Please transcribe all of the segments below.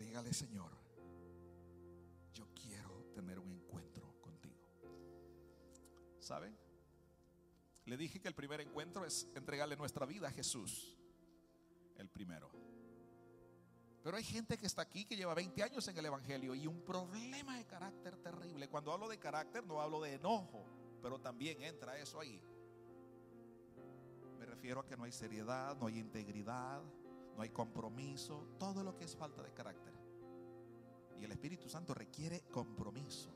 Dígale, Señor, yo quiero tener un encuentro contigo. ¿Saben? Le dije que el primer encuentro es entregarle nuestra vida a Jesús. El primero. Pero hay gente que está aquí que lleva 20 años en el Evangelio y un problema de carácter terrible. Cuando hablo de carácter no hablo de enojo, pero también entra eso ahí. Me refiero a que no hay seriedad, no hay integridad, no hay compromiso, todo lo que es falta de carácter. Y el Espíritu Santo requiere compromiso.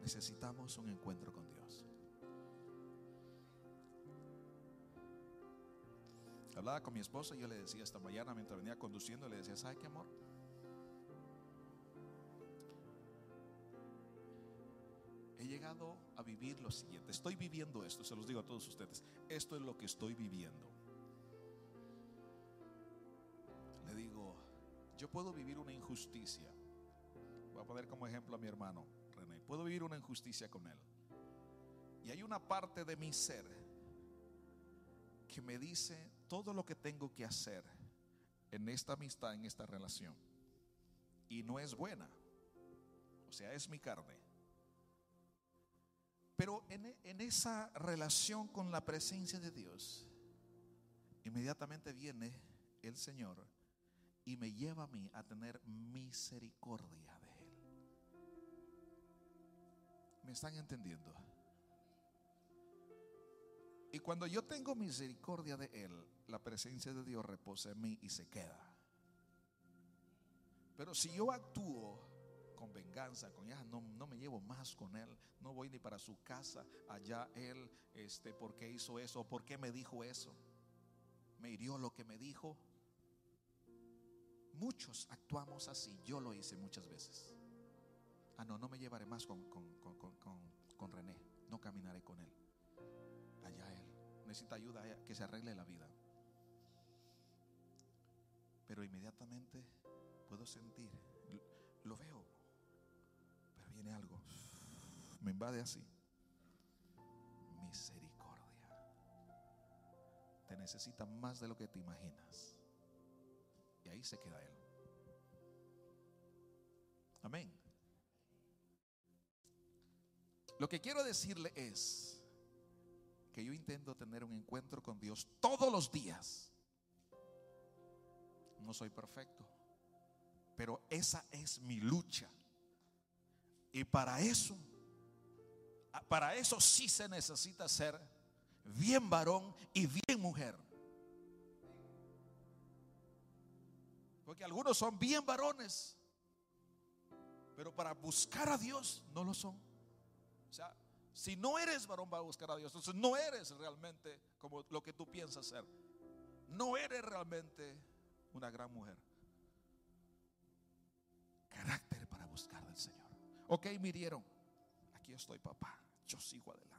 Necesitamos un encuentro con Dios. Hablaba con mi esposa y yo le decía esta mañana mientras venía conduciendo, le decía, ¿sabe qué amor? He llegado a vivir lo siguiente. Estoy viviendo esto, se los digo a todos ustedes. Esto es lo que estoy viviendo. Yo puedo vivir una injusticia. Voy a poner como ejemplo a mi hermano René. Puedo vivir una injusticia con él. Y hay una parte de mi ser que me dice todo lo que tengo que hacer en esta amistad, en esta relación. Y no es buena. O sea, es mi carne. Pero en, en esa relación con la presencia de Dios, inmediatamente viene el Señor y me lleva a mí a tener misericordia de Él. ¿Me están entendiendo? Y cuando yo tengo misericordia de Él, la presencia de Dios reposa en mí y se queda. Pero si yo actúo con venganza, con ya no, no, me llevo más con él, no voy ni para su casa, allá él, este, ¿por qué hizo eso? ¿Por qué me dijo eso? ¿Me hirió lo que me dijo? Muchos actuamos así, yo lo hice muchas veces. Ah, no, no me llevaré más con, con, con, con René, no caminaré con él. Allá él necesita ayuda que se arregle la vida. Pero inmediatamente puedo sentir, lo veo, pero viene algo, me invade así. Misericordia. Te necesita más de lo que te imaginas. Y ahí se queda Él. Amén. Lo que quiero decirle es que yo intento tener un encuentro con Dios todos los días. No soy perfecto, pero esa es mi lucha. Y para eso, para eso sí se necesita ser bien varón y bien mujer. Porque algunos son bien varones, pero para buscar a Dios no lo son. O sea, si no eres varón para buscar a Dios, entonces no eres realmente como lo que tú piensas ser. No eres realmente una gran mujer. Carácter para buscar del Señor. Ok, mirieron. Aquí estoy, papá. Yo sigo adelante.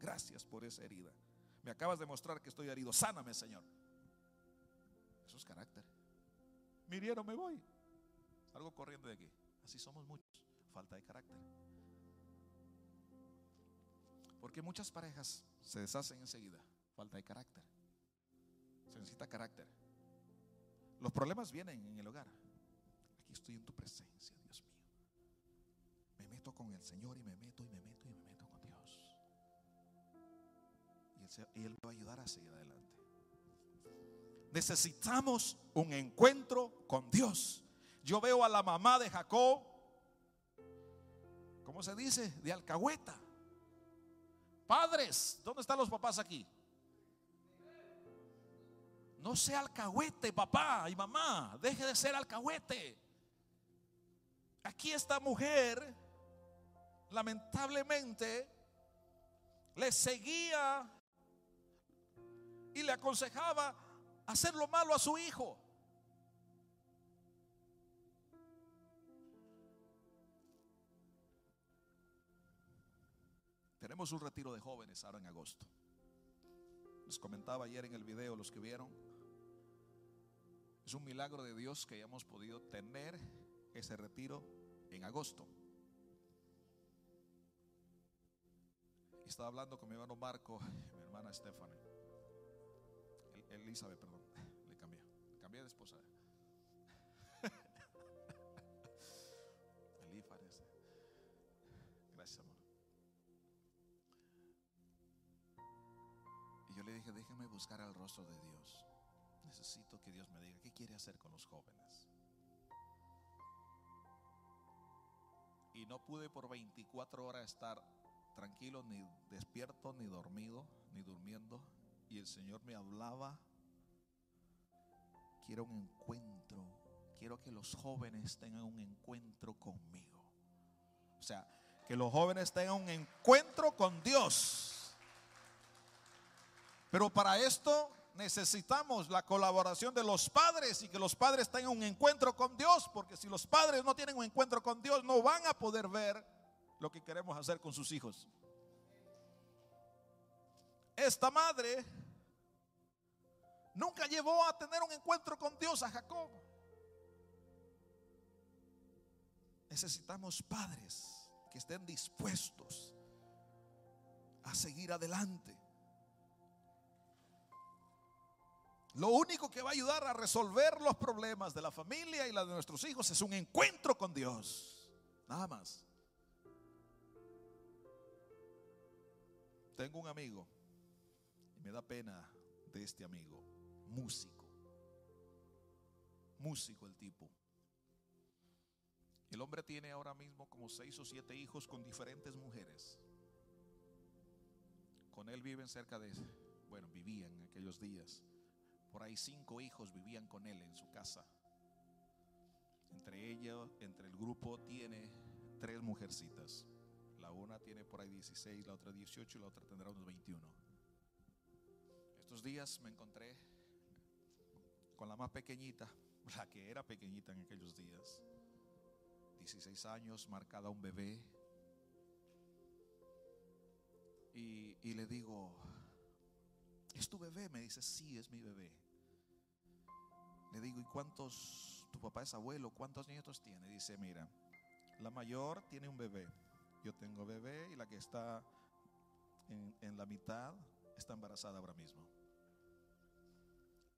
Gracias por esa herida. Me acabas de mostrar que estoy herido. Sáname, Señor. Eso es carácter. Mirieron, me voy. Salgo corriendo de aquí. Así somos muchos. Falta de carácter. Porque muchas parejas se deshacen enseguida. Falta de carácter. Se necesita carácter. Los problemas vienen en el hogar. Aquí estoy en tu presencia, Dios mío. Me meto con el Señor y me meto y me meto y me meto con Dios. Y Él, va a ayudar a seguir adelante. Necesitamos un encuentro con Dios. Yo veo a la mamá de Jacob, ¿cómo se dice? De alcahueta. Padres, ¿dónde están los papás aquí? No sea alcahuete, papá y mamá. Deje de ser alcahuete. Aquí esta mujer, lamentablemente, le seguía y le aconsejaba hacer lo malo a su hijo. Tenemos un retiro de jóvenes ahora en agosto. Les comentaba ayer en el video, los que vieron, es un milagro de Dios que hayamos podido tener ese retiro en agosto. Estaba hablando con mi hermano Marco, mi hermana Stephanie, Elizabeth, perdón, cambié de esposa. Gracias, amor. Y yo le dije, déjame buscar al rostro de Dios. Necesito que Dios me diga, ¿qué quiere hacer con los jóvenes? Y no pude por 24 horas estar tranquilo, ni despierto, ni dormido, ni durmiendo. Y el Señor me hablaba Quiero un encuentro. Quiero que los jóvenes tengan un encuentro conmigo. O sea, que los jóvenes tengan un encuentro con Dios. Pero para esto necesitamos la colaboración de los padres y que los padres tengan un encuentro con Dios, porque si los padres no tienen un encuentro con Dios, no van a poder ver lo que queremos hacer con sus hijos. Esta madre nunca llevó a tener un encuentro con Dios a Jacob. Necesitamos padres que estén dispuestos a seguir adelante. Lo único que va a ayudar a resolver los problemas de la familia y la de nuestros hijos es un encuentro con Dios. Nada más. Tengo un amigo y me da pena de este amigo, músico. Músico el tipo. El hombre tiene ahora mismo como seis o siete hijos con diferentes mujeres. Con él viven cerca de, bueno, vivían en aquellos días. Por ahí cinco hijos vivían con él en su casa. Entre ellos, entre el grupo tiene tres mujercitas. La una tiene por ahí 16, la otra 18 y la otra tendrá unos 21. Estos días me encontré con la más pequeñita, la que era pequeñita en aquellos días. 16 años, marcada un bebé. Y, le digo, ¿es tu bebé? Me dice, sí, es mi bebé. Le digo, ¿y cuántos, tu papá es abuelo, cuántos nietos tiene? Dice, mira, la mayor tiene un bebé. Yo tengo bebé y la que está en la mitad está embarazada ahora mismo.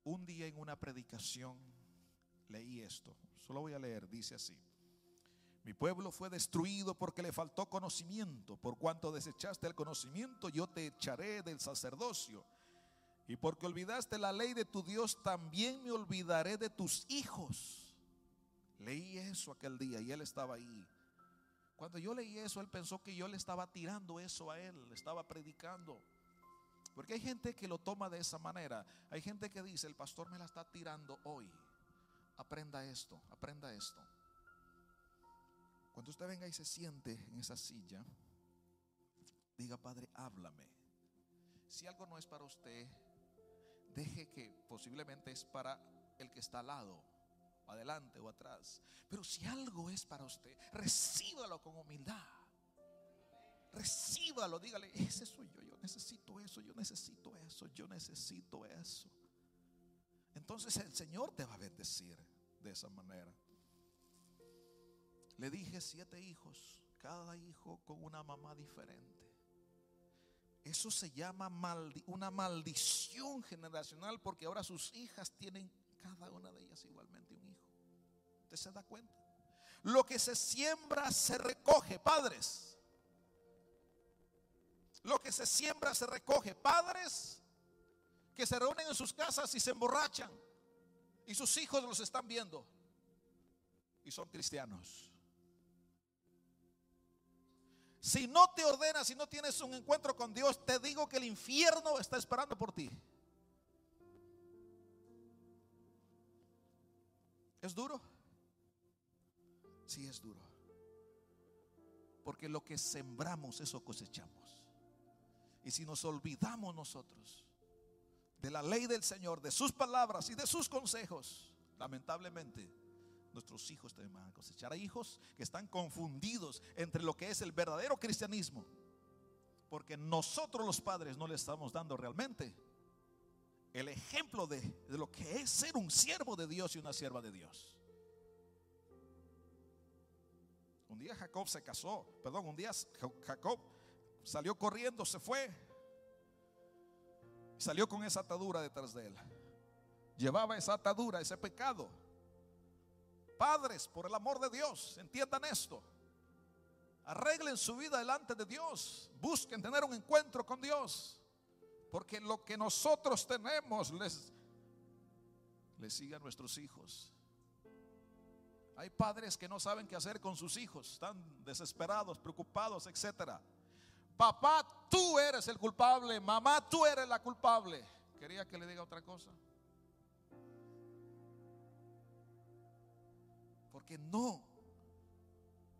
Un día en una predicación leí esto. Solo voy a leer, dice así. Mi pueblo fue destruido porque le faltó conocimiento. Por cuanto desechaste el conocimiento, yo te echaré del sacerdocio. Y porque olvidaste la ley de tu Dios, también me olvidaré de tus hijos. Leí eso aquel día y él estaba ahí. Cuando yo leí eso, él pensó que yo le estaba tirando eso a él, le estaba predicando. Porque hay gente que lo toma de esa manera. Hay gente que dice, el pastor me la está tirando hoy. Aprenda esto, aprenda esto. Cuando usted venga y se siente en esa silla, diga, Padre, háblame. Si algo no es para usted, deje que posiblemente es para el que está al lado, adelante o atrás. Pero si algo es para usted, recíbalo con humildad. Recíbalo, dígale, ese soy yo, yo necesito eso, yo necesito eso, yo necesito eso. Entonces el Señor te va a bendecir de esa manera. Le dije siete hijos, cada hijo con una mamá diferente. Eso se llama una maldición generacional porque ahora sus hijas tienen cada una de ellas igualmente un hijo. ¿Usted se da cuenta? Lo que se siembra se recoge, padres. Lo que se siembra se recoge, padres que se reúnen en sus casas y se emborrachan y sus hijos los están viendo y son cristianos. Si no te ordenas, si no tienes un encuentro con Dios, te digo que el infierno está esperando por ti. ¿Es duro? Sí, es duro. Porque lo que sembramos, eso cosechamos. Y si nos olvidamos nosotros de la ley del Señor, de sus palabras y de sus consejos, lamentablemente nuestros hijos también van a cosechar. Hay hijos que están confundidos entre lo que es el verdadero cristianismo. Porque nosotros los padres no le estamos dando realmente el ejemplo de, de lo que es ser un siervo de Dios y una sierva de Dios. Un día Jacob se casó, perdón, un día Jacob salió corriendo, se fue. Salió con esa atadura detrás de él. Llevaba esa atadura, ese pecado. Padres, por el amor de Dios, entiendan esto. Arreglen su vida delante de Dios. Busquen tener un encuentro con Dios. Porque lo que nosotros tenemos les, les sigue a nuestros hijos. Hay padres que no saben qué hacer con sus hijos, están desesperados, preocupados, etcétera. Papá, tú eres el culpable, mamá, tú eres la culpable. Quería que le diga otra cosa. Porque no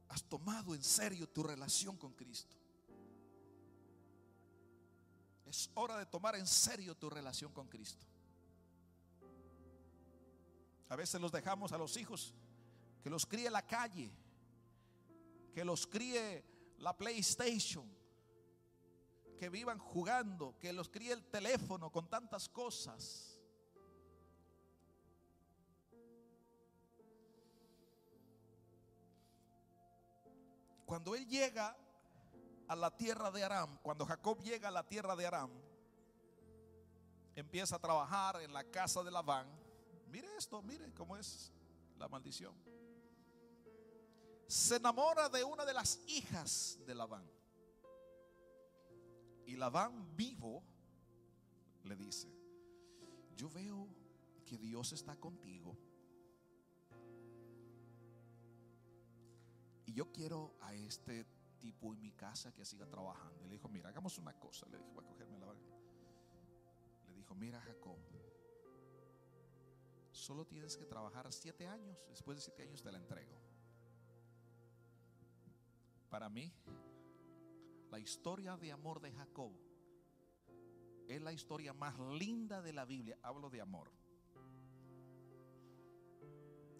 has tomado en serio tu relación con Cristo. Es hora de tomar en serio tu relación con Cristo. A veces los dejamos a los hijos que los críe la calle, que los críe la PlayStation, que vivan jugando, que los críe el teléfono con tantas cosas. Cuando él llega a la tierra de Aram, cuando Jacob llega a la tierra de Aram, empieza a trabajar en la casa de Labán. Mire esto, mire cómo es la maldición se enamora de una de las hijas de Labán. Y Labán vivo le dice, yo veo que Dios está contigo. Y yo quiero a este tipo en mi casa que siga trabajando. Le dijo, mira, hagamos una cosa. Le dijo, voy a cogerme la Le dijo, mira Jacob, solo tienes que trabajar siete años. Después de siete años te la entrego. Para mí, la historia de amor de Jacob es la historia más linda de la Biblia. Hablo de amor.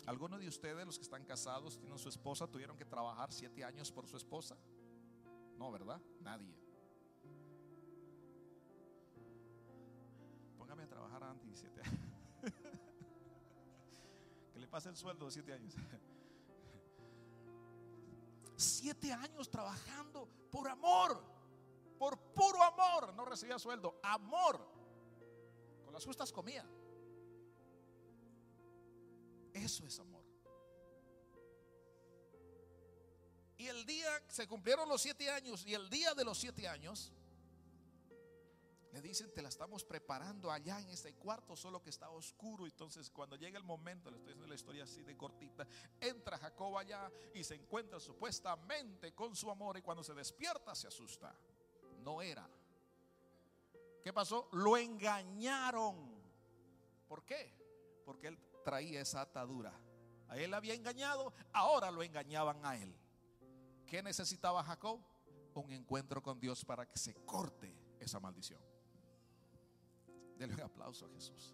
¿Algunos de ustedes, los que están casados, tienen su esposa, tuvieron que trabajar siete años por su esposa? No, ¿verdad? Nadie. Póngame a trabajar antes de siete años. que le pase el sueldo de siete años. Siete años trabajando por amor, por puro amor. No recibía sueldo, amor. Con las justas comía. Eso es amor. Y el día, se cumplieron los siete años, y el día de los siete años, le dicen, te la estamos preparando allá en este cuarto, solo que está oscuro. Entonces, cuando llega el momento, le estoy diciendo la historia así de cortita, entra Jacob allá y se encuentra supuestamente con su amor. Y cuando se despierta, se asusta. No era. ¿Qué pasó? Lo engañaron. ¿Por qué? Porque él traía esa atadura. A él había engañado, ahora lo engañaban a él. ¿Qué necesitaba Jacob? Un encuentro con Dios para que se corte esa maldición. Denle un aplauso a Jesús.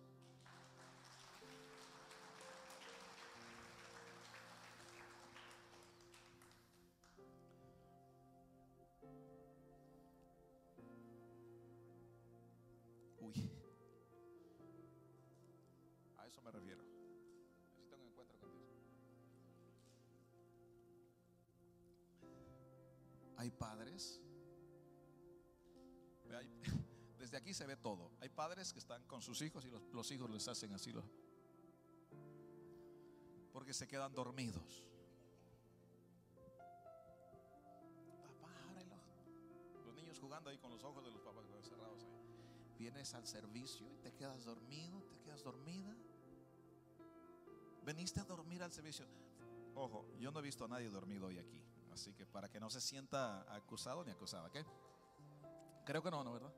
Uy. A eso me refiero. Necesito un encuentro con Dios. Hay padres aquí se ve todo. Hay padres que están con sus hijos y los, hijos les hacen así. porque se quedan dormidos. Papá, Los niños jugando ahí con los ojos de los papás cerrados. Vienes al servicio y te quedas dormido, te quedas dormida. Veniste a dormir al servicio. Ojo, yo no he visto a nadie dormido hoy aquí. Así que para que no se sienta acusado ni acusada, ¿ok? Creo que no, ¿no, verdad?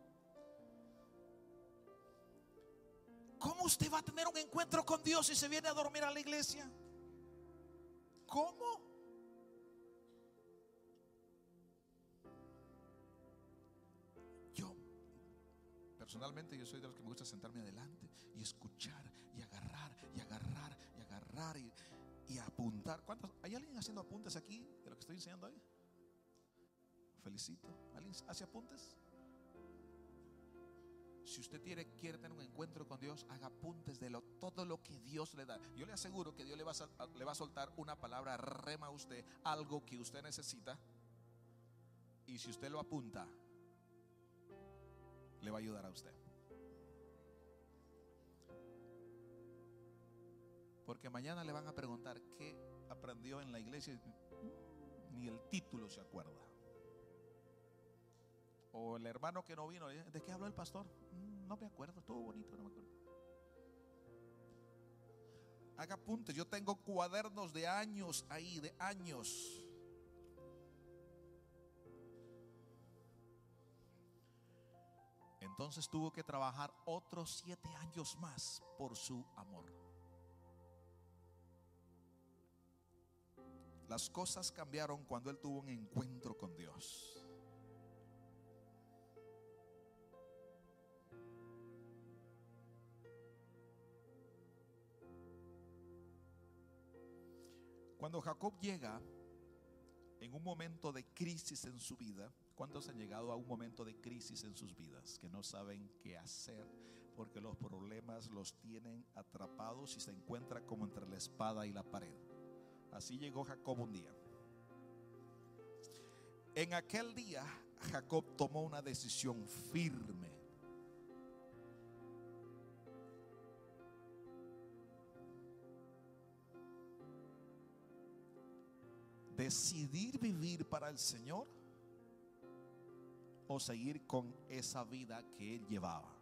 ¿Cómo usted va a tener un encuentro con Dios si se viene a dormir a la iglesia? ¿Cómo? Yo, personalmente, yo soy de los que me gusta sentarme adelante y escuchar y agarrar y agarrar y agarrar y, apuntar. ¿Cuántos? ¿Hay alguien haciendo apuntes aquí de lo que estoy enseñando hoy? Felicito. ¿Alguien hace apuntes? Si usted quiere, quiere tener un encuentro con Dios, haga apuntes de lo, todo lo que Dios le da. Yo le aseguro que Dios le va, a, le va a soltar una palabra rema a usted, algo que usted necesita. Y si usted lo apunta, le va a ayudar a usted. Porque mañana le van a preguntar qué aprendió en la iglesia. ni el título se acuerda. O el hermano que no vino, ¿de qué habló el pastor? Mm, no me acuerdo, estuvo bonito, no me acuerdo. Haga apuntes, yo tengo cuadernos de años ahí, de años. Entonces tuvo que trabajar otros siete años más por su amor. Las cosas cambiaron cuando él tuvo un encuentro con Dios. Cuando Jacob llega en un momento de crisis en su vida, ¿cuántos han llegado a un momento de crisis en sus vidas que no saben qué hacer porque los problemas los tienen atrapados y se encuentra como entre la espada y la pared? Así llegó Jacob un día. En aquel día Jacob tomó una decisión firme decidir vivir para el Señor o seguir con esa vida que él llevaba.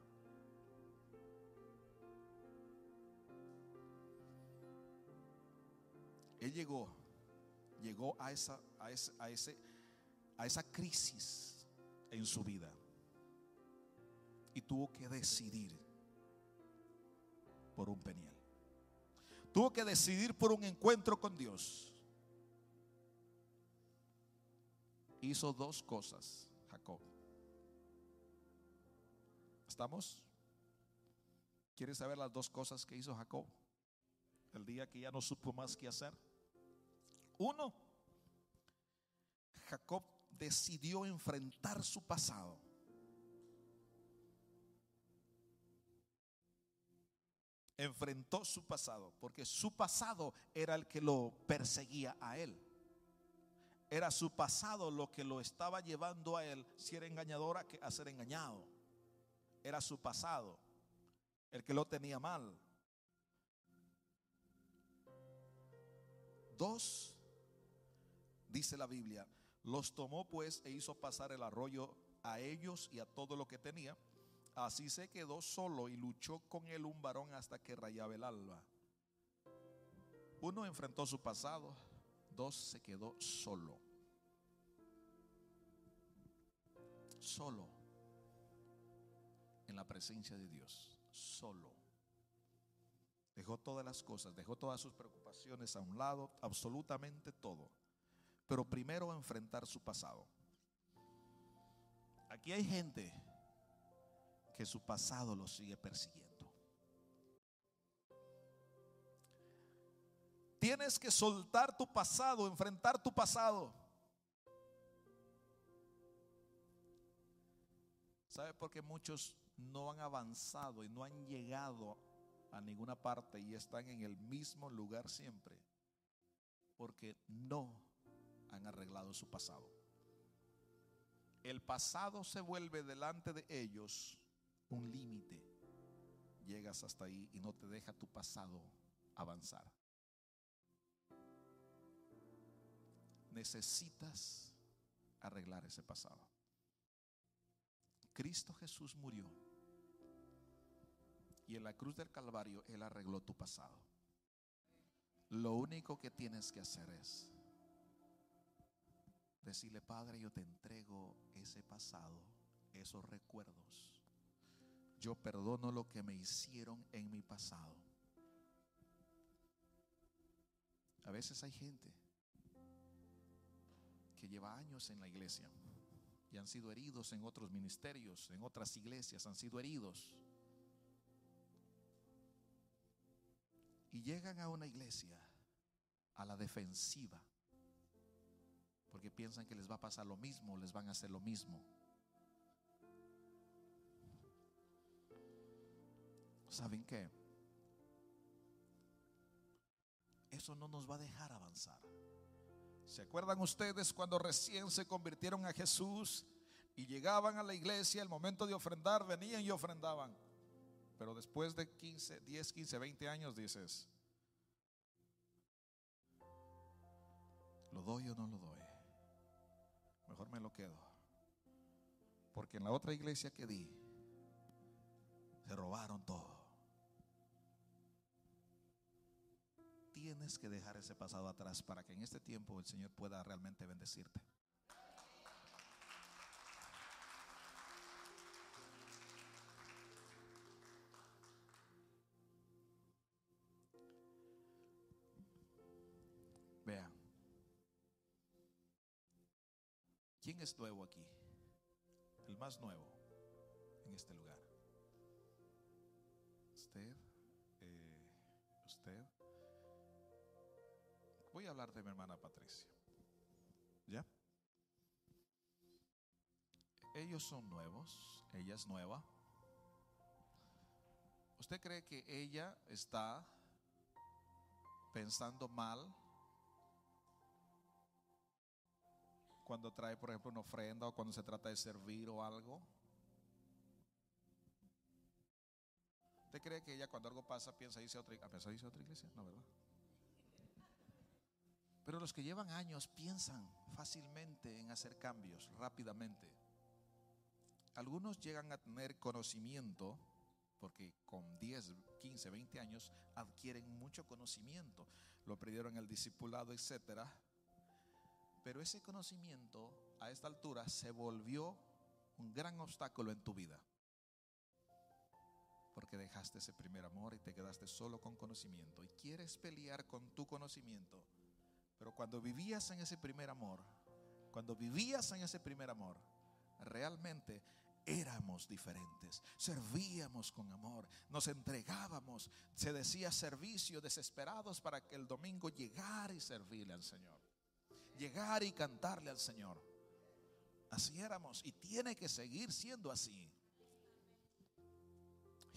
Él llegó, llegó a esa, a ese, a ese, a esa crisis en su vida y tuvo que decidir por un peniel. Tuvo que decidir por un encuentro con Dios. Hizo dos cosas, Jacob. ¿Estamos? ¿Quieres saber las dos cosas que hizo Jacob? El día que ya no supo más qué hacer. Uno, Jacob decidió enfrentar su pasado. Enfrentó su pasado, porque su pasado era el que lo perseguía a él. Era su pasado lo que lo estaba llevando a él, si era engañadora, a ser engañado. Era su pasado el que lo tenía mal. Dos, dice la Biblia, los tomó pues e hizo pasar el arroyo a ellos y a todo lo que tenía. Así se quedó solo y luchó con él un varón hasta que rayaba el alba. Uno enfrentó su pasado, dos se quedó solo. Solo. En la presencia de Dios. Solo. Dejó todas las cosas, dejó todas sus preocupaciones a un lado, absolutamente todo. Pero primero enfrentar su pasado. Aquí hay gente que su pasado lo sigue persiguiendo. Tienes que soltar tu pasado, enfrentar tu pasado. ¿Sabe por qué muchos no han avanzado y no han llegado a ninguna parte y están en el mismo lugar siempre? Porque no han arreglado su pasado. El pasado se vuelve delante de ellos un límite. Llegas hasta ahí y no te deja tu pasado avanzar. Necesitas arreglar ese pasado. Cristo Jesús murió y en la cruz del Calvario Él arregló tu pasado. Lo único que tienes que hacer es decirle, Padre, yo te entrego ese pasado, esos recuerdos. Yo perdono lo que me hicieron en mi pasado. A veces hay gente que lleva años en la iglesia y han sido heridos en otros ministerios, en otras iglesias, han sido heridos. Y llegan a una iglesia a la defensiva, porque piensan que les va a pasar lo mismo, les van a hacer lo mismo. ¿Saben qué? Eso no nos va a dejar avanzar. ¿Se acuerdan ustedes cuando recién se convirtieron a Jesús y llegaban a la iglesia, el momento de ofrendar, venían y ofrendaban? Pero después de 15, 10, 15, 20 años dices, ¿lo doy o no lo doy? mejor me lo quedo. Porque en la otra iglesia que di, se robaron todo. Tienes que dejar ese pasado atrás para que en este tiempo el Señor pueda realmente bendecirte. Vean. ¿Quién es nuevo aquí? El más nuevo en este lugar. Usted, eh, usted. Voy a hablar de mi hermana Patricia. ¿Ya? Ellos son nuevos, ella es nueva. ¿Usted cree que ella está pensando mal cuando trae, por ejemplo, una ofrenda o cuando se trata de servir o algo? ¿Usted cree que ella cuando algo pasa piensa irse a otra, a irse a otra iglesia? No, ¿verdad? Pero los que llevan años piensan fácilmente en hacer cambios rápidamente. Algunos llegan a tener conocimiento, porque con 10, 15, 20 años adquieren mucho conocimiento. Lo aprendieron en el discipulado, etcétera. Pero ese conocimiento a esta altura se volvió un gran obstáculo en tu vida. Porque dejaste ese primer amor y te quedaste solo con conocimiento. Y quieres pelear con tu conocimiento. Pero cuando vivías en ese primer amor, cuando vivías en ese primer amor, realmente éramos diferentes, servíamos con amor, nos entregábamos, se decía servicio, desesperados para que el domingo llegara y servirle al Señor llegar y cantarle al Señor. Así éramos y tiene que seguir siendo así.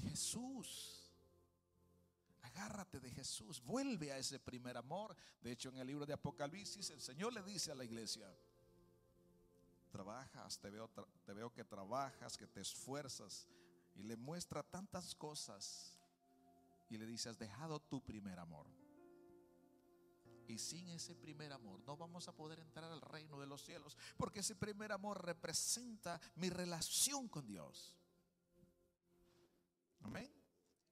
Jesús. Agárrate de Jesús, vuelve a ese primer amor. De hecho, en el libro de Apocalipsis, el Señor le dice a la iglesia, trabajas, te veo, te veo que trabajas, que te esfuerzas, y le muestra tantas cosas, y le dice, has dejado tu primer amor. Y sin ese primer amor no vamos a poder entrar al reino de los cielos, porque ese primer amor representa mi relación con Dios. Amén.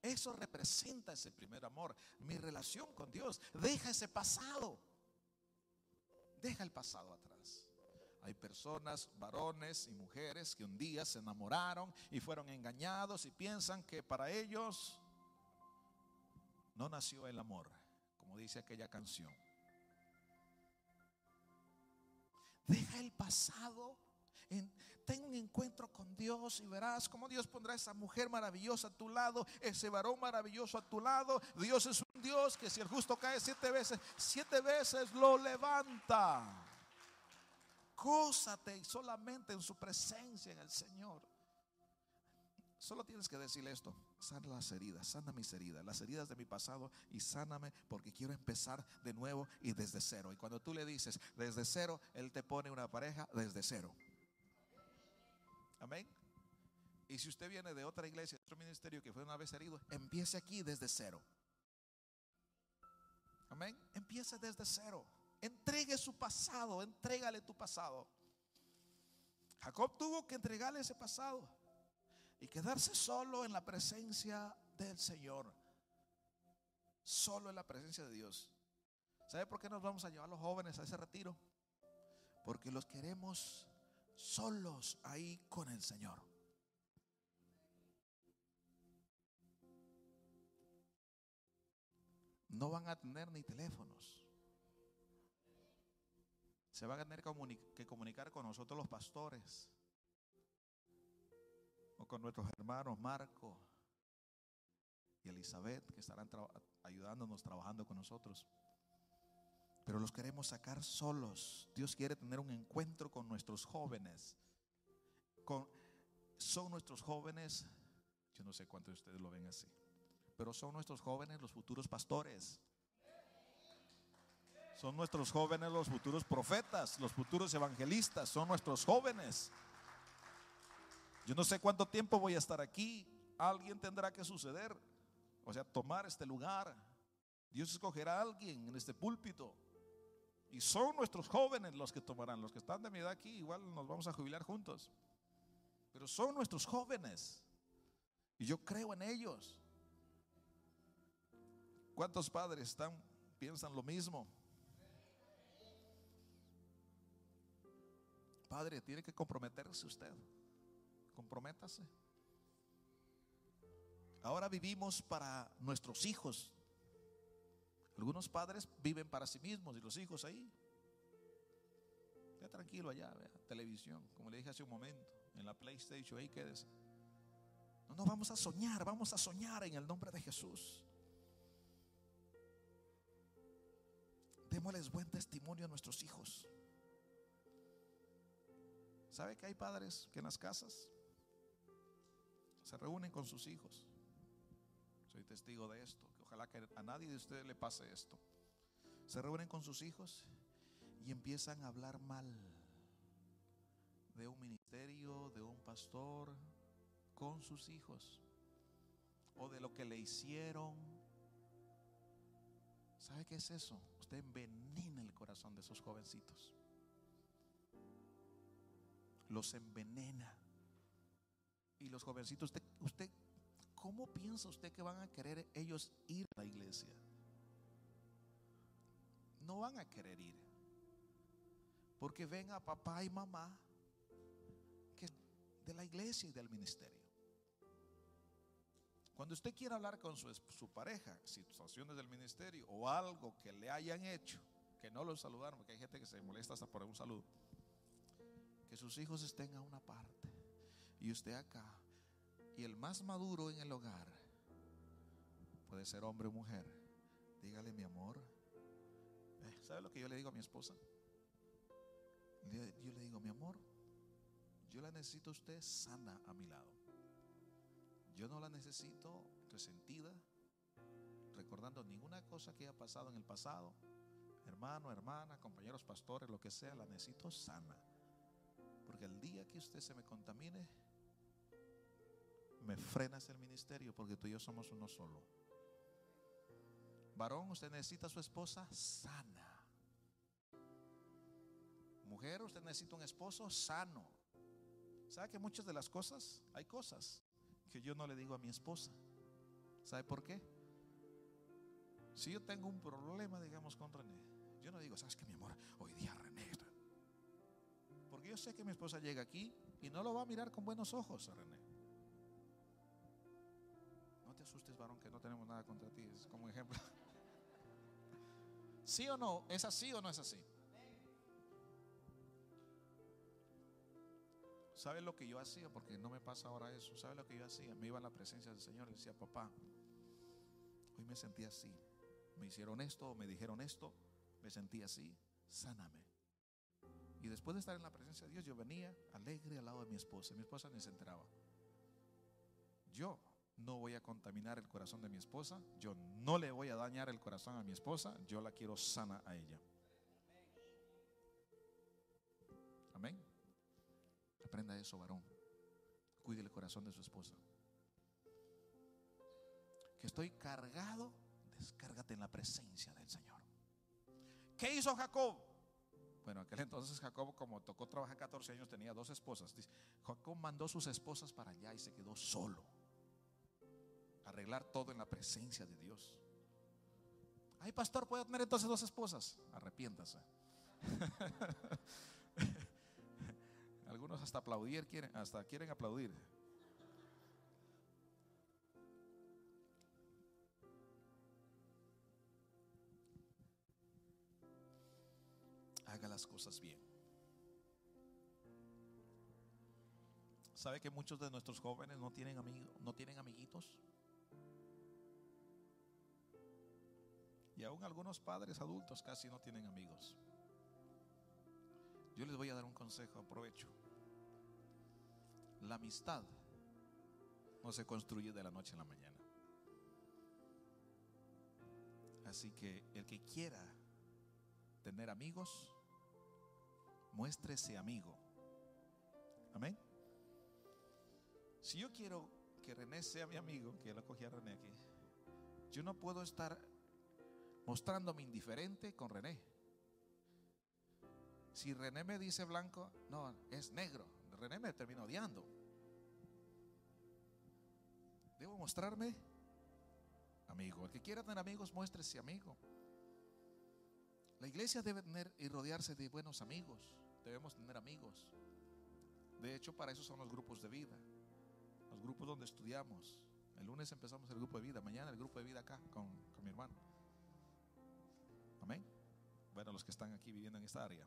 Eso representa ese primer amor, mi relación con Dios. Deja ese pasado. Deja el pasado atrás. Hay personas, varones y mujeres que un día se enamoraron y fueron engañados y piensan que para ellos no nació el amor, como dice aquella canción. Deja el pasado. Ten un encuentro con Dios y verás cómo Dios pondrá esa mujer maravillosa a tu lado, ese varón maravilloso a tu lado. Dios es un Dios que si el justo cae siete veces, siete veces lo levanta. Cósate solamente en su presencia en el Señor. Solo tienes que decirle esto, sana las heridas, sana mis heridas, las heridas de mi pasado y sáname porque quiero empezar de nuevo y desde cero. Y cuando tú le dices desde cero, Él te pone una pareja desde cero. Amén. Y si usted viene de otra iglesia, de otro ministerio que fue una vez herido, empiece aquí desde cero. Amén. Empiece desde cero. Entregue su pasado, entrégale tu pasado. Jacob tuvo que entregarle ese pasado y quedarse solo en la presencia del Señor. Solo en la presencia de Dios. ¿Sabe por qué nos vamos a llevar los jóvenes a ese retiro? Porque los queremos solos ahí con el Señor. No van a tener ni teléfonos. Se van a tener que comunicar con nosotros los pastores o con nuestros hermanos Marco y Elizabeth, que estarán ayudándonos, trabajando con nosotros. Pero los queremos sacar solos. Dios quiere tener un encuentro con nuestros jóvenes. Son nuestros jóvenes, yo no sé cuántos de ustedes lo ven así, pero son nuestros jóvenes los futuros pastores. Son nuestros jóvenes los futuros profetas, los futuros evangelistas, son nuestros jóvenes. Yo no sé cuánto tiempo voy a estar aquí. Alguien tendrá que suceder. O sea, tomar este lugar. Dios escogerá a alguien en este púlpito. Y son nuestros jóvenes los que tomarán. Los que están de mi edad aquí, igual nos vamos a jubilar juntos. Pero son nuestros jóvenes. Y yo creo en ellos. ¿Cuántos padres están, piensan lo mismo? Padre, tiene que comprometerse usted. Comprométase. Ahora vivimos para nuestros hijos. Algunos padres viven para sí mismos y los hijos ahí. Ya tranquilo allá, vea, televisión, como le dije hace un momento, en la PlayStation, ahí quédese. No, no, vamos a soñar, vamos a soñar en el nombre de Jesús. Démosles buen testimonio a nuestros hijos. ¿Sabe que hay padres que en las casas se reúnen con sus hijos? Soy testigo de esto, ojalá que a nadie de ustedes le pase esto. Se reúnen con sus hijos y empiezan a hablar mal de un ministerio, de un pastor, con sus hijos, o de lo que le hicieron. ¿Sabe qué es eso? Usted envenena el corazón de esos jovencitos los envenena. Y los jovencitos, usted, usted, ¿cómo piensa usted que van a querer ellos ir a la iglesia? No van a querer ir. Porque ven a papá y mamá que de la iglesia y del ministerio. Cuando usted quiere hablar con su, su pareja, situaciones del ministerio o algo que le hayan hecho, que no lo saludaron, porque hay gente que se molesta hasta por un saludo que sus hijos estén a una parte y usted acá. Y el más maduro en el hogar puede ser hombre o mujer. Dígale, mi amor. Eh, ¿Sabe lo que yo le digo a mi esposa? Yo le digo, mi amor, yo la necesito usted sana a mi lado. Yo no la necesito resentida, recordando ninguna cosa que haya pasado en el pasado. Hermano, hermana, compañeros pastores, lo que sea, la necesito sana. Porque el día que usted se me contamine, me frenas el ministerio porque tú y yo somos uno solo. Varón, usted necesita a su esposa sana. Mujer, usted necesita un esposo sano. ¿Sabe que muchas de las cosas, hay cosas que yo no le digo a mi esposa? ¿Sabe por qué? Si yo tengo un problema, digamos, con René, yo no digo, ¿sabes qué, mi amor? Hoy día René yo sé que mi esposa llega aquí y no lo va a mirar con buenos ojos a René. Asustes, varón, que no tenemos nada contra ti. Es como ejemplo. ¿Sí o no? ¿Es así o no es así? ¿Sabe lo que yo hacía? Porque no me pasa ahora eso. ¿Sabe lo que yo hacía? Me iba a la presencia del Señor y decía, papá, hoy me sentí así. Me hicieron esto, me dijeron esto, me sentí así. Sáname. Y después de estar en la presencia de Dios, yo venía alegre al lado de mi esposa. Mi esposa ni se enteraba. Yo no voy a contaminar el corazón de mi esposa. Yo no le voy a dañar el corazón a mi esposa. Yo la quiero sana a ella. Amén. Aprenda eso, varón. Cuide el corazón de su esposa. Que estoy cargado, descárgate en la presencia del Señor. ¿Qué hizo Jacob? Bueno, aquel entonces Jacob, como tocó trabajar 14 años, tenía dos esposas. Jacob mandó sus esposas para allá y se quedó solo. Arreglar todo en la presencia de Dios. Ay, pastor, ¿puede tener entonces dos esposas? Arrepiéntase. Algunos hasta aplaudir quieren, hasta quieren aplaudir. haga las cosas bien. ¿Sabe que muchos de nuestros jóvenes no tienen amigos, no tienen amiguitos? Y aún algunos padres adultos casi no tienen amigos. Yo les voy a dar un consejo, aprovecho. La amistad no se construye de la noche a la mañana. Así que el que quiera tener amigos, muéstrese amigo. Amén. Si yo quiero que René sea mi amigo, que lo cogí a René aquí, yo no puedo estar mostrándome indiferente con René. Si René me dice blanco, no, es negro. René me termina odiando. Debo mostrarme amigo. El que quiera tener amigos, muéstrese amigo. La iglesia debe tener y rodearse de buenos amigos. Debemos tener amigos. De hecho, para eso son los grupos de vida. Los grupos donde estudiamos. El lunes empezamos el grupo de vida. Mañana el grupo de vida acá con, con mi hermano. Bueno, los que están aquí viviendo en esta área.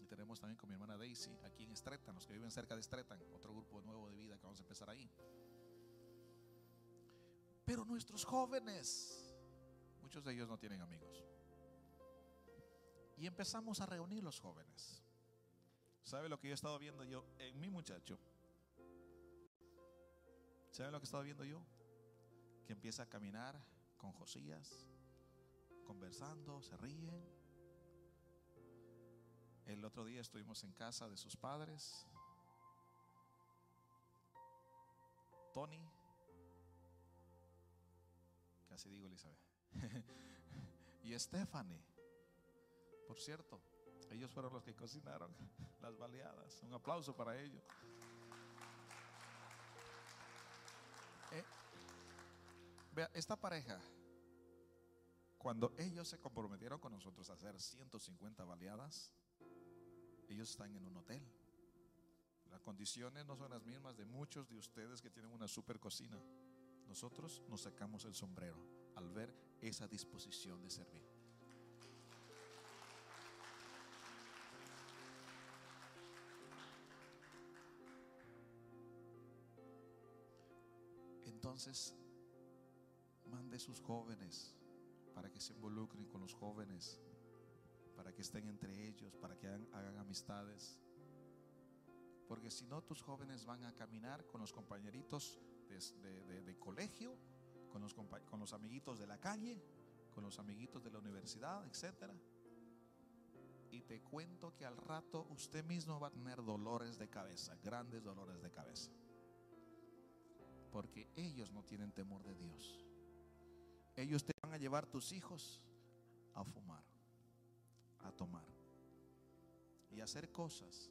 Y tenemos también con mi hermana Daisy aquí en Stretan, los que viven cerca de Stretan, otro grupo nuevo de vida que vamos a empezar ahí. Pero nuestros jóvenes, muchos de ellos no tienen amigos. Y empezamos a reunir los jóvenes. ¿Sabe lo que yo he estado viendo yo en mi muchacho? ¿Sabe lo que he estado viendo yo? Que empieza a caminar con Josías, conversando, se ríen. El otro día estuvimos en casa de sus padres. Tony, casi digo Elizabeth, y Stephanie. Por cierto, ellos fueron los que cocinaron las baleadas. Un aplauso para ellos. Eh, vea, esta pareja, cuando ellos se comprometieron con nosotros a hacer 150 baleadas, ellos están en un hotel. Las condiciones no son las mismas de muchos de ustedes que tienen una super cocina. Nosotros nos sacamos el sombrero al ver esa disposición de servir. Entonces, mande sus jóvenes para que se involucren con los jóvenes, para que estén entre ellos, para que hagan, amistades. Porque si no, tus jóvenes van a caminar con los compañeritos de, colegio, con los, con los amiguitos de la calle, con los amiguitos de la universidad, etc. Y te cuento que al rato usted mismo va a tener dolores de cabeza, grandes dolores de cabeza. Porque ellos no tienen temor de Dios. Ellos te van a llevar tus hijos a fumar, a tomar y hacer cosas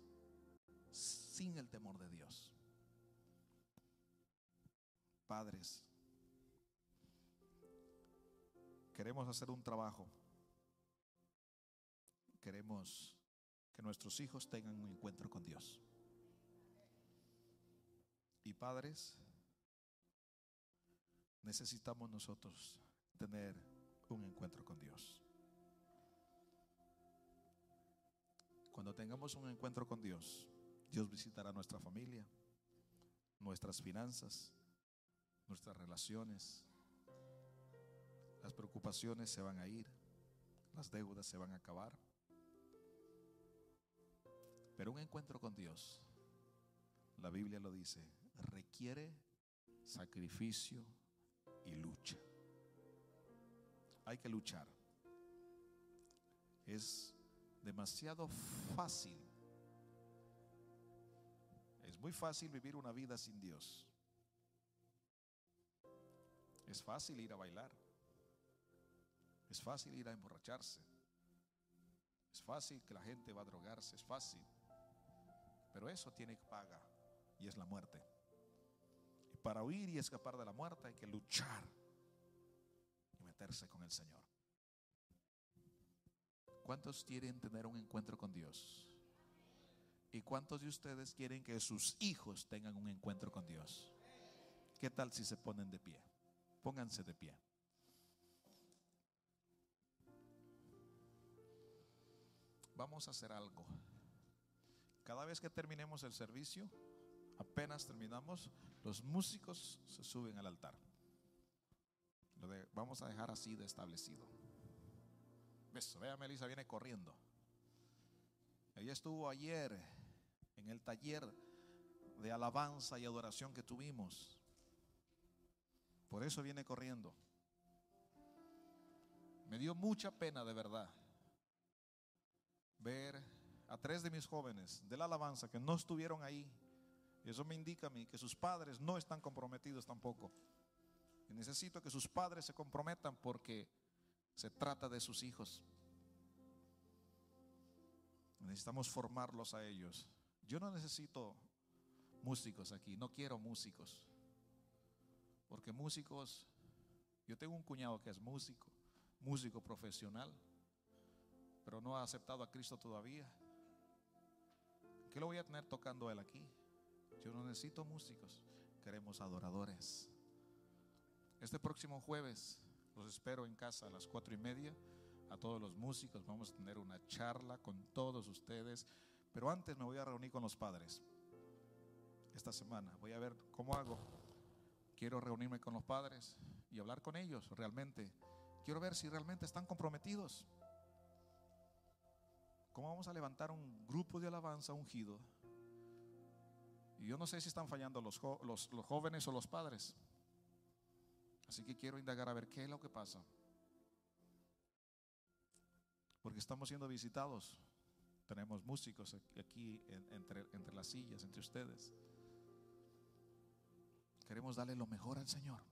sin el temor de Dios. Padres, queremos hacer un trabajo. Queremos que nuestros hijos tengan un encuentro con Dios. Y padres, necesitamos nosotros tener un encuentro con Dios. Cuando tengamos un encuentro con Dios, Dios visitará nuestra familia, nuestras finanzas, nuestras relaciones. Las preocupaciones se van a ir, las deudas se van a acabar. Pero un encuentro con Dios, la Biblia lo dice, requiere sacrificio y lucha. Hay que luchar. Es demasiado fácil. Es muy fácil vivir una vida sin Dios. Es fácil ir a bailar. Es fácil ir a emborracharse. Es fácil que la gente va a drogarse. Es fácil. Pero eso tiene paga y es la muerte. Para huir y escapar de la muerte hay que luchar y meterse con el Señor. ¿Cuántos quieren tener un encuentro con Dios? ¿Y cuántos de ustedes quieren que sus hijos tengan un encuentro con Dios? ¿Qué tal si se ponen de pie? Pónganse de pie. Vamos a hacer algo. Cada vez que terminemos el servicio, apenas terminamos, los músicos se suben al altar. Vamos a dejar así de establecido. Eso, vea, Melissa viene corriendo. Ella estuvo ayer en el taller de alabanza y adoración que tuvimos. Por eso viene corriendo. Me dio mucha pena de verdad ver a tres de mis jóvenes de la alabanza que no estuvieron ahí eso me indica a mí que sus padres no están comprometidos tampoco. Y necesito que sus padres se comprometan porque se trata de sus hijos. Necesitamos formarlos a ellos. Yo no necesito músicos aquí, no quiero músicos. Porque músicos, yo tengo un cuñado que es músico, músico profesional, pero no ha aceptado a Cristo todavía. ¿Qué lo voy a tener tocando a él aquí? Yo no necesito músicos, queremos adoradores. Este próximo jueves los espero en casa a las cuatro y media. A todos los músicos vamos a tener una charla con todos ustedes. Pero antes me voy a reunir con los padres. Esta semana voy a ver cómo hago. Quiero reunirme con los padres y hablar con ellos realmente. Quiero ver si realmente están comprometidos. ¿Cómo vamos a levantar un grupo de alabanza ungido? Y yo no sé si están fallando los, los, los jóvenes o los padres. Así que quiero indagar a ver qué es lo que pasa. Porque estamos siendo visitados. Tenemos músicos aquí entre, entre las sillas, entre ustedes. Queremos darle lo mejor al Señor.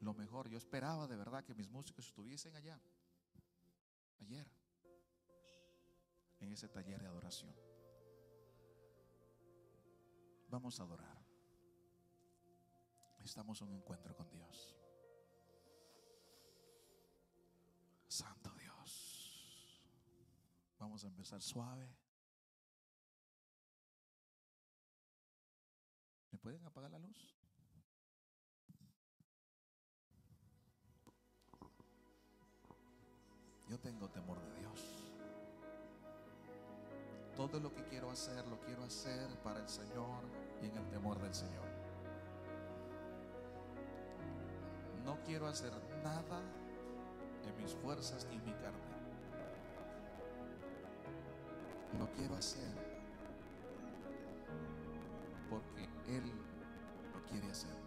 Lo mejor. Yo esperaba de verdad que mis músicos estuviesen allá. Ayer. En ese taller de adoración. Vamos a adorar. En un encuentro con Dios. Santo Dios. Vamos a empezar suave. ¿Me pueden apagar la luz? Yo tengo temor de Dios. Todo lo que quiero hacer, lo quiero hacer para el Señor y en el temor del Señor. No quiero hacer nada en mis fuerzas ni mi carne. Lo quiero hacer porque Él lo quiere hacer.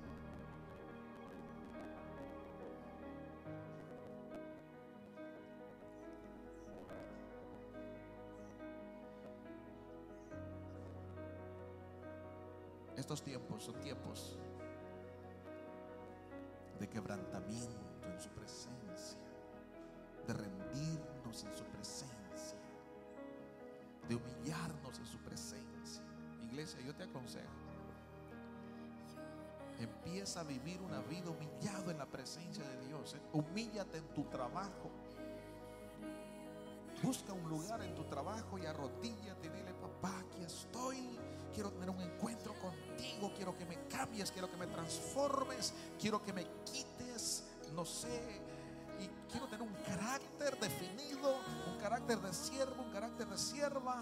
Estos tiempos son tiempos quebrantamiento en su presencia, de rendirnos en su presencia, de humillarnos en su presencia. Iglesia, yo te aconsejo, empieza a vivir una vida humillado en la presencia de Dios. ¿eh? Humíllate en tu trabajo. Busca un lugar en tu trabajo y arrodíllate y dile, papá, aquí estoy quiero tener un encuentro contigo, quiero que me cambies, quiero que me transformes, quiero que me no sé, y quiero tener un carácter definido, un carácter de siervo, un carácter de sierva.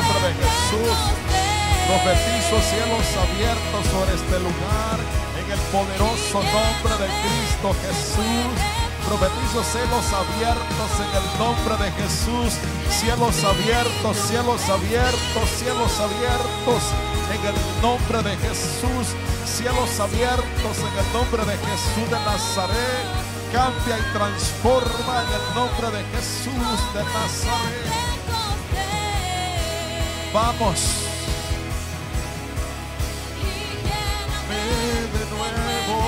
Nombre de Jesús. Profetizo cielos abiertos sobre este lugar en el poderoso nombre de Cristo Jesús. Profetizo cielos abiertos en el nombre de Jesús. Cielos abiertos, cielos abiertos, cielos abiertos en el nombre de Jesús. Cielos abiertos en el nombre de Jesús de Nazaret. Cambia y transforma en el nombre de Jesús de Nazaret. Vamos. De nuevo.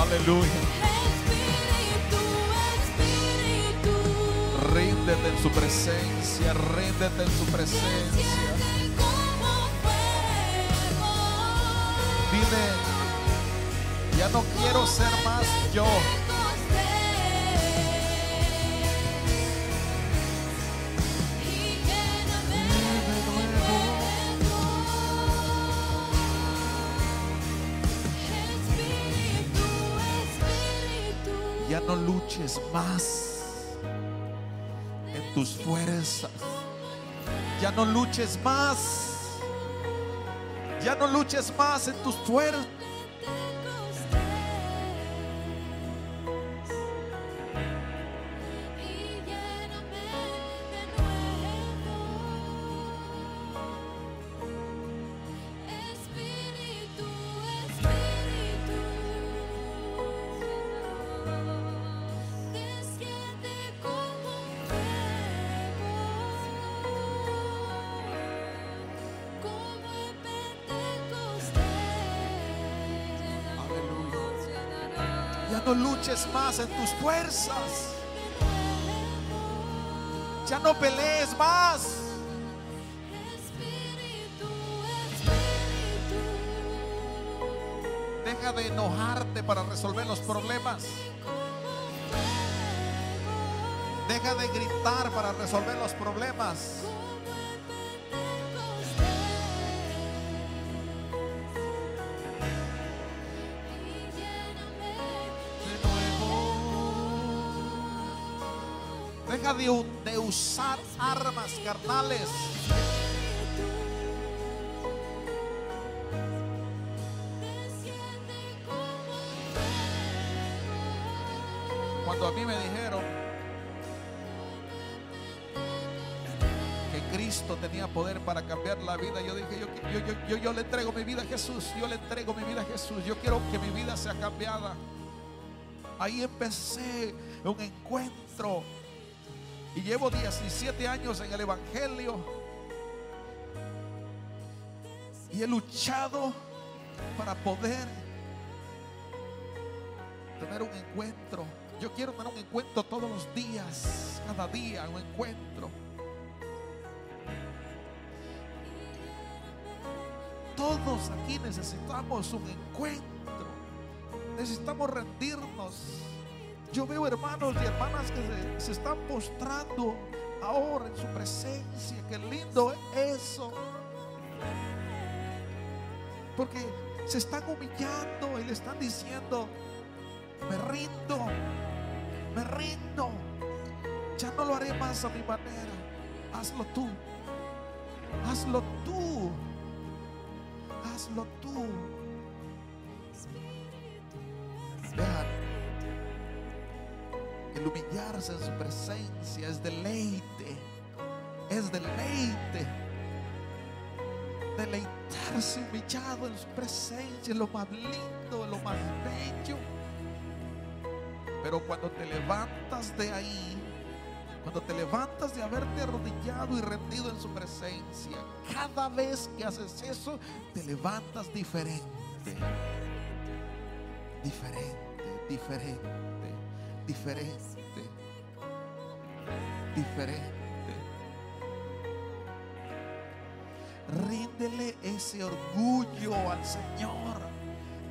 Aleluya. Ríndete en su presencia, ríndete en su presencia. Dile, ya no quiero ser más yo. Más en tus fuerzas. Ya no luches más. Ya no luches más en tus fuerzas. En tus fuerzas. Ya no pelees más. Deja de enojarte para resolver los problemas. Deja de gritar para resolver los problemas. De, usar armas carnales. Cuando a mí me dijeron que Cristo tenía poder para cambiar la vida, yo dije, yo, yo, yo, yo le entrego mi vida a Jesús, yo le entrego mi vida a Jesús, yo quiero que mi vida sea cambiada. Ahí empecé un encuentro y llevo 17 años en el Evangelio. Y he luchado para poder tener un encuentro. Yo quiero tener un encuentro todos los días, cada día un encuentro. Todos aquí necesitamos un encuentro. Necesitamos rendirnos. Yo veo hermanos y hermanas que se, están postrando ahora en su presencia. Qué lindo eso. Porque se están humillando y le están diciendo, me rindo, me rindo. Ya no lo haré más a mi manera. Hazlo tú. Hazlo tú. Hazlo tú. El humillarse en su presencia es deleite. Es deleite. Deleitarse humillado en su presencia es lo más lindo, lo más bello. Pero cuando te levantas de ahí, cuando te levantas de haberte arrodillado y rendido en su presencia, cada vez que haces eso, te levantas diferente. Diferente, diferente, diferente, diferente. Ríndele ese orgullo al Señor.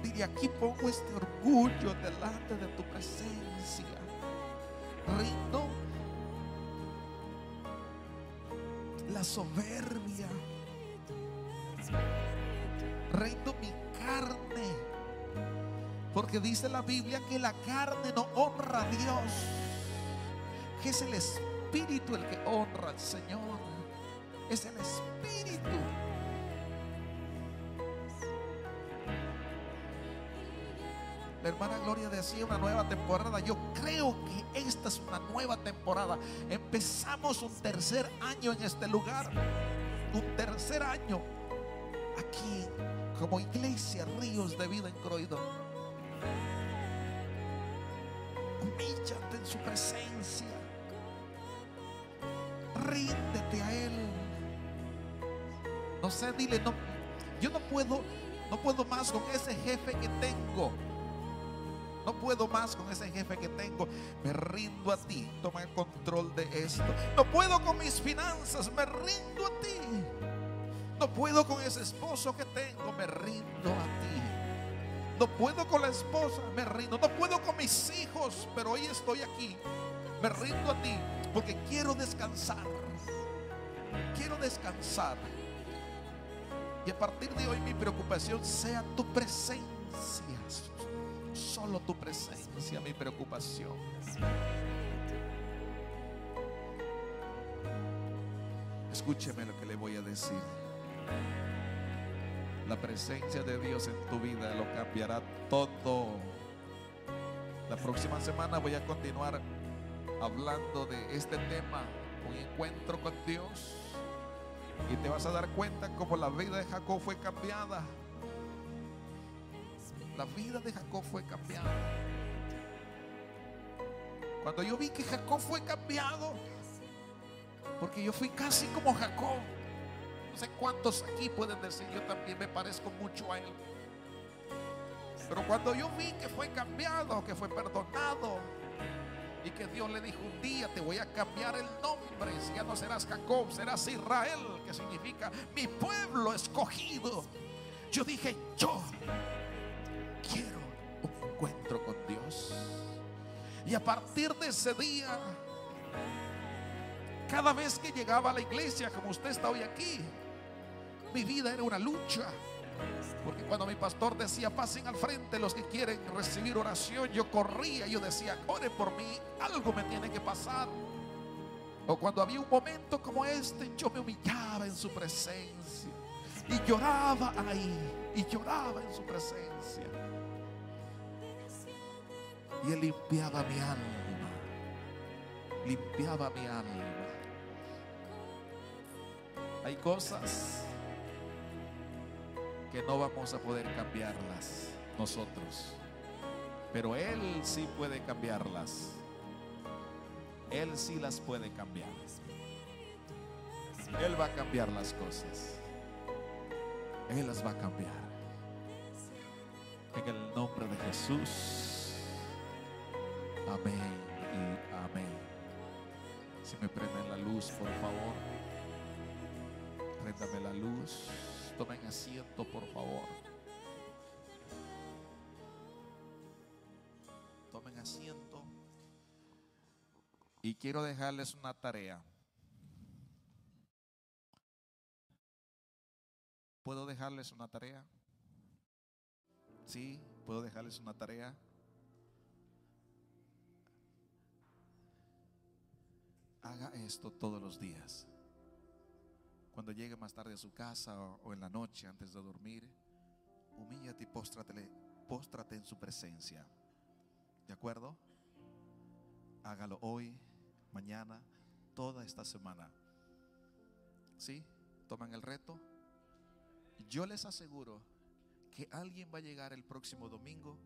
Dile, aquí pongo este orgullo delante de tu presencia. Rindo la soberbia. Porque dice la Biblia que la carne no honra a Dios. Que es el Espíritu el que honra al Señor. Es el Espíritu. La hermana Gloria decía una nueva temporada. Yo creo que esta es una nueva temporada. Empezamos un tercer año en este lugar. Un tercer año aquí como iglesia Ríos de Vida en Croydon. Humíllate en su presencia. Ríndete a Él. No sé, dile, no, yo no puedo, no puedo más con ese jefe que tengo. No puedo más con ese jefe que tengo. Me rindo a ti. Toma el control de esto. No puedo con mis finanzas. Me rindo a ti. No puedo con ese esposo que tengo. Me rindo a ti. No puedo con la esposa. Me rindo. No puedo con mis hijos. Pero hoy estoy aquí. Me rindo a ti. Porque quiero descansar. Quiero descansar. Y a partir de hoy mi preocupación sea tu presencia. Solo tu presencia, mi preocupación. Escúcheme lo que le voy a decir. La presencia de Dios en tu vida lo cambiará todo. La próxima semana voy a continuar hablando de este tema, un encuentro con Dios. Y te vas a dar cuenta cómo la vida de Jacob fue cambiada. La vida de Jacob fue cambiada. Cuando yo vi que Jacob fue cambiado, porque yo fui casi como Jacob. No sé cuántos aquí pueden decir, yo también me parezco mucho a él. Pero cuando yo vi que fue cambiado, que fue perdonado, y que Dios le dijo un día, te voy a cambiar el nombre, si ya no serás Jacob, serás Israel, que significa mi pueblo escogido. Yo dije, yo quiero un encuentro con Dios. Y a partir de ese día, cada vez que llegaba a la iglesia, como usted está hoy aquí, mi vida era una lucha. Porque cuando mi pastor decía, pasen al frente los que quieren recibir oración, yo corría, yo decía, ore por mí, algo me tiene que pasar. O cuando había un momento como este, yo me humillaba en su presencia. Y lloraba ahí, y lloraba en su presencia. Y él limpiaba mi alma, limpiaba mi alma. Hay cosas que no vamos a poder cambiarlas nosotros. Pero Él sí puede cambiarlas. Él sí las puede cambiar. Él va a cambiar las cosas. Él las va a cambiar. En el nombre de Jesús. Amén y amén. Si me prenden la luz, por favor. Préndame la luz. Tomen asiento, por favor. Tomen asiento. Y quiero dejarles una tarea. ¿Puedo dejarles una tarea? Sí, puedo dejarles una tarea. Haga esto todos los días. Cuando llegue más tarde a su casa o, en la noche antes de dormir, humíllate y póstrate, póstrate en su presencia. ¿De acuerdo? Hágalo hoy, mañana, toda esta semana. ¿Sí? ¿Toman el reto? Yo les aseguro que alguien va a llegar el próximo domingo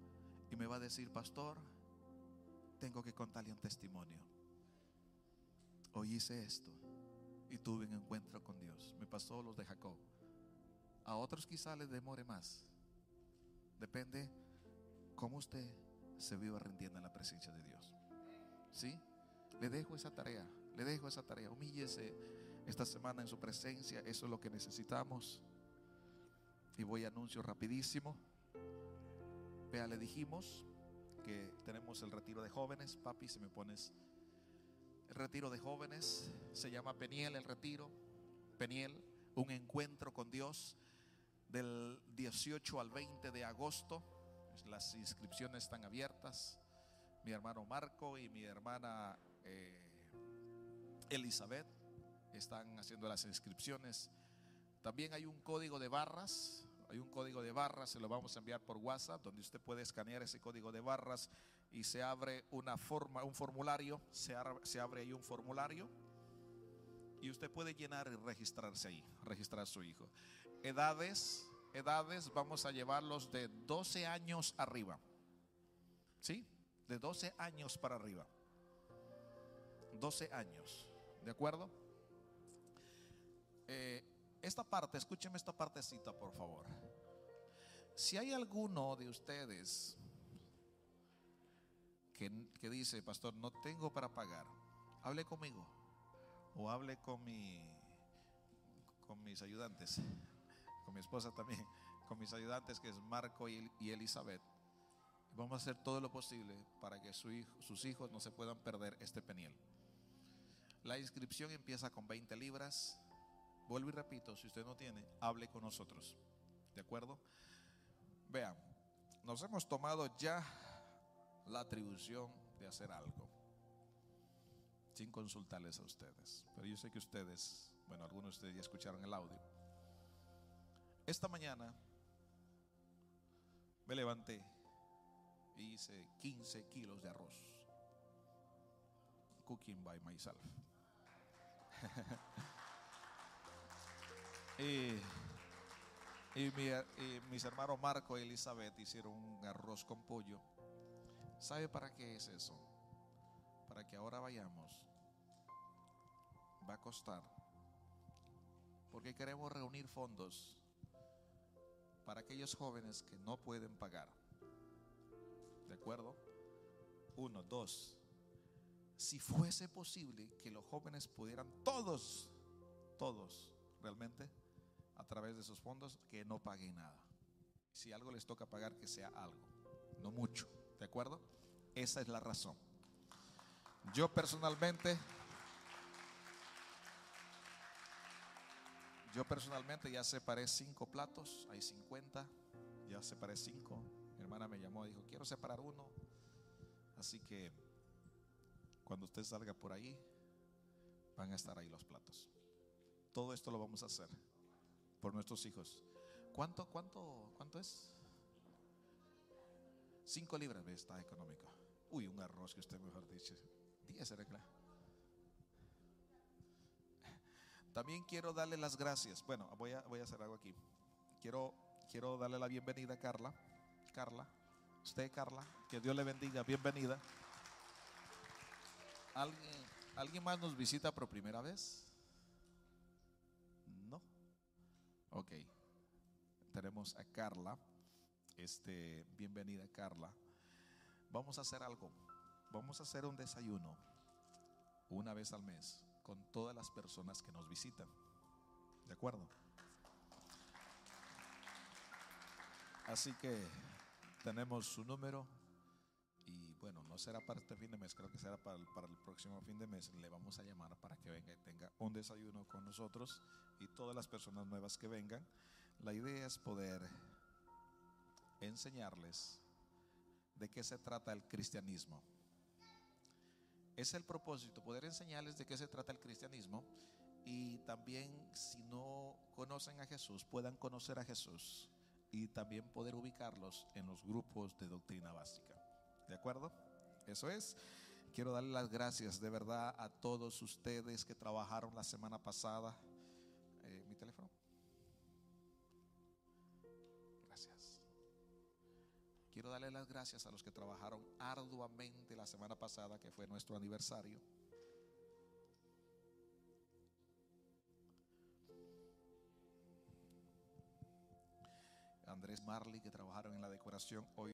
y me va a decir, pastor, tengo que contarle un testimonio. Hoy hice esto y tuve un encuentro con Dios. Me pasó los de Jacob. A otros quizá les demore más. Depende cómo usted se viva rindiendo en la presencia de Dios. ¿Sí? Le dejo esa tarea, le dejo esa tarea. Humíllese esta semana en su presencia. Eso es lo que necesitamos. Y voy a anuncio rapidísimo. Vea, le dijimos que tenemos el retiro de jóvenes. Papi, si me pones retiro de jóvenes, se llama Peniel el retiro. Peniel, un encuentro con Dios del 18 al 20 de agosto. Las inscripciones están abiertas. Mi hermano Marco y mi hermana eh, Elizabeth están haciendo las inscripciones. También hay un código de barras. Hay un código de barras, se lo vamos a enviar por WhatsApp, donde usted puede escanear ese código de barras y se abre una forma, un formulario, se abre, se abre ahí un formulario y usted puede llenar y registrarse ahí, registrar a su hijo. Edades, edades, vamos a llevarlos de 12 años arriba. ¿Sí? De 12 años para arriba. 12 años. ¿De acuerdo? Eh, esta parte, escúcheme esta partecita, por favor. Si hay alguno de ustedes que, dice, pastor, no tengo para pagar, hable conmigo o hable con mi con mis ayudantes, con mi esposa también, con mis ayudantes que es Marco y, y Elizabeth. Vamos a hacer todo lo posible para que su hijo- sus hijos no se puedan perder este peniel. La inscripción empieza con 20 libras. Vuelvo y repito, si usted no tiene, hable con nosotros. ¿De acuerdo? Vean, nos hemos tomado ya la atribución de hacer algo sin consultarles a ustedes. Pero yo sé que ustedes, bueno, algunos de ustedes ya escucharon el audio. Esta mañana me levanté y hice 15 kilos de arroz. Cooking by myself. y, mi- y mis hermanos Marco y Elizabeth hicieron un arroz con pollo. ¿Sabe para qué es eso? Para que ahora vayamos. Va a costar. Porque queremos reunir fondos para aquellos jóvenes que no pueden pagar. ¿De acuerdo? Uno, dos. Si fuese posible que los jóvenes pudieran todos, todos, realmente, a través de esos fondos, que no paguen nada. Si algo les toca pagar, que sea algo, no mucho. ¿De acuerdo? Esa es la razón. Yo personalmente, yo personalmente ya separé cinco platos, hay 50, ya separé cinco. Mi hermana me llamó y dijo, quiero separar uno. Así que cuando usted salga por ahí, van a estar ahí los platos. Todo esto lo vamos a hacer por nuestros hijos. ¿Cuánto, cuánto, cuánto es? Cinco libras, está económico. Uy, un arroz que usted mejor dicho. Diez claro. También quiero darle las gracias. Bueno, voy a, voy a hacer algo aquí. Quiero, quiero darle la bienvenida a Carla. Carla, usted Carla, que Dios le bendiga, bienvenida. ¿Alguien, ¿Alguien más nos visita por primera vez? No. Ok. tenemos a Carla. Este, bienvenida Carla. Vamos a hacer algo. Vamos a hacer un desayuno una vez al mes con todas las personas que nos visitan. ¿De acuerdo? Así que tenemos su número y bueno, no será para este fin de mes, creo que será para el, para el próximo fin de mes. Le vamos a llamar para que venga y tenga un desayuno con nosotros y todas las personas nuevas que vengan. La idea es poder enseñarles de qué se trata el cristianismo. Es el propósito, poder enseñarles de qué se trata el cristianismo y también si no conocen a Jesús, puedan conocer a Jesús y también poder ubicarlos en los grupos de doctrina básica. ¿De acuerdo? Eso es. Quiero darle las gracias de verdad a todos ustedes que trabajaron la semana pasada. Quiero darle las gracias a los que trabajaron arduamente la semana pasada, que fue nuestro aniversario. Andrés Marley, que trabajaron en la decoración hoy.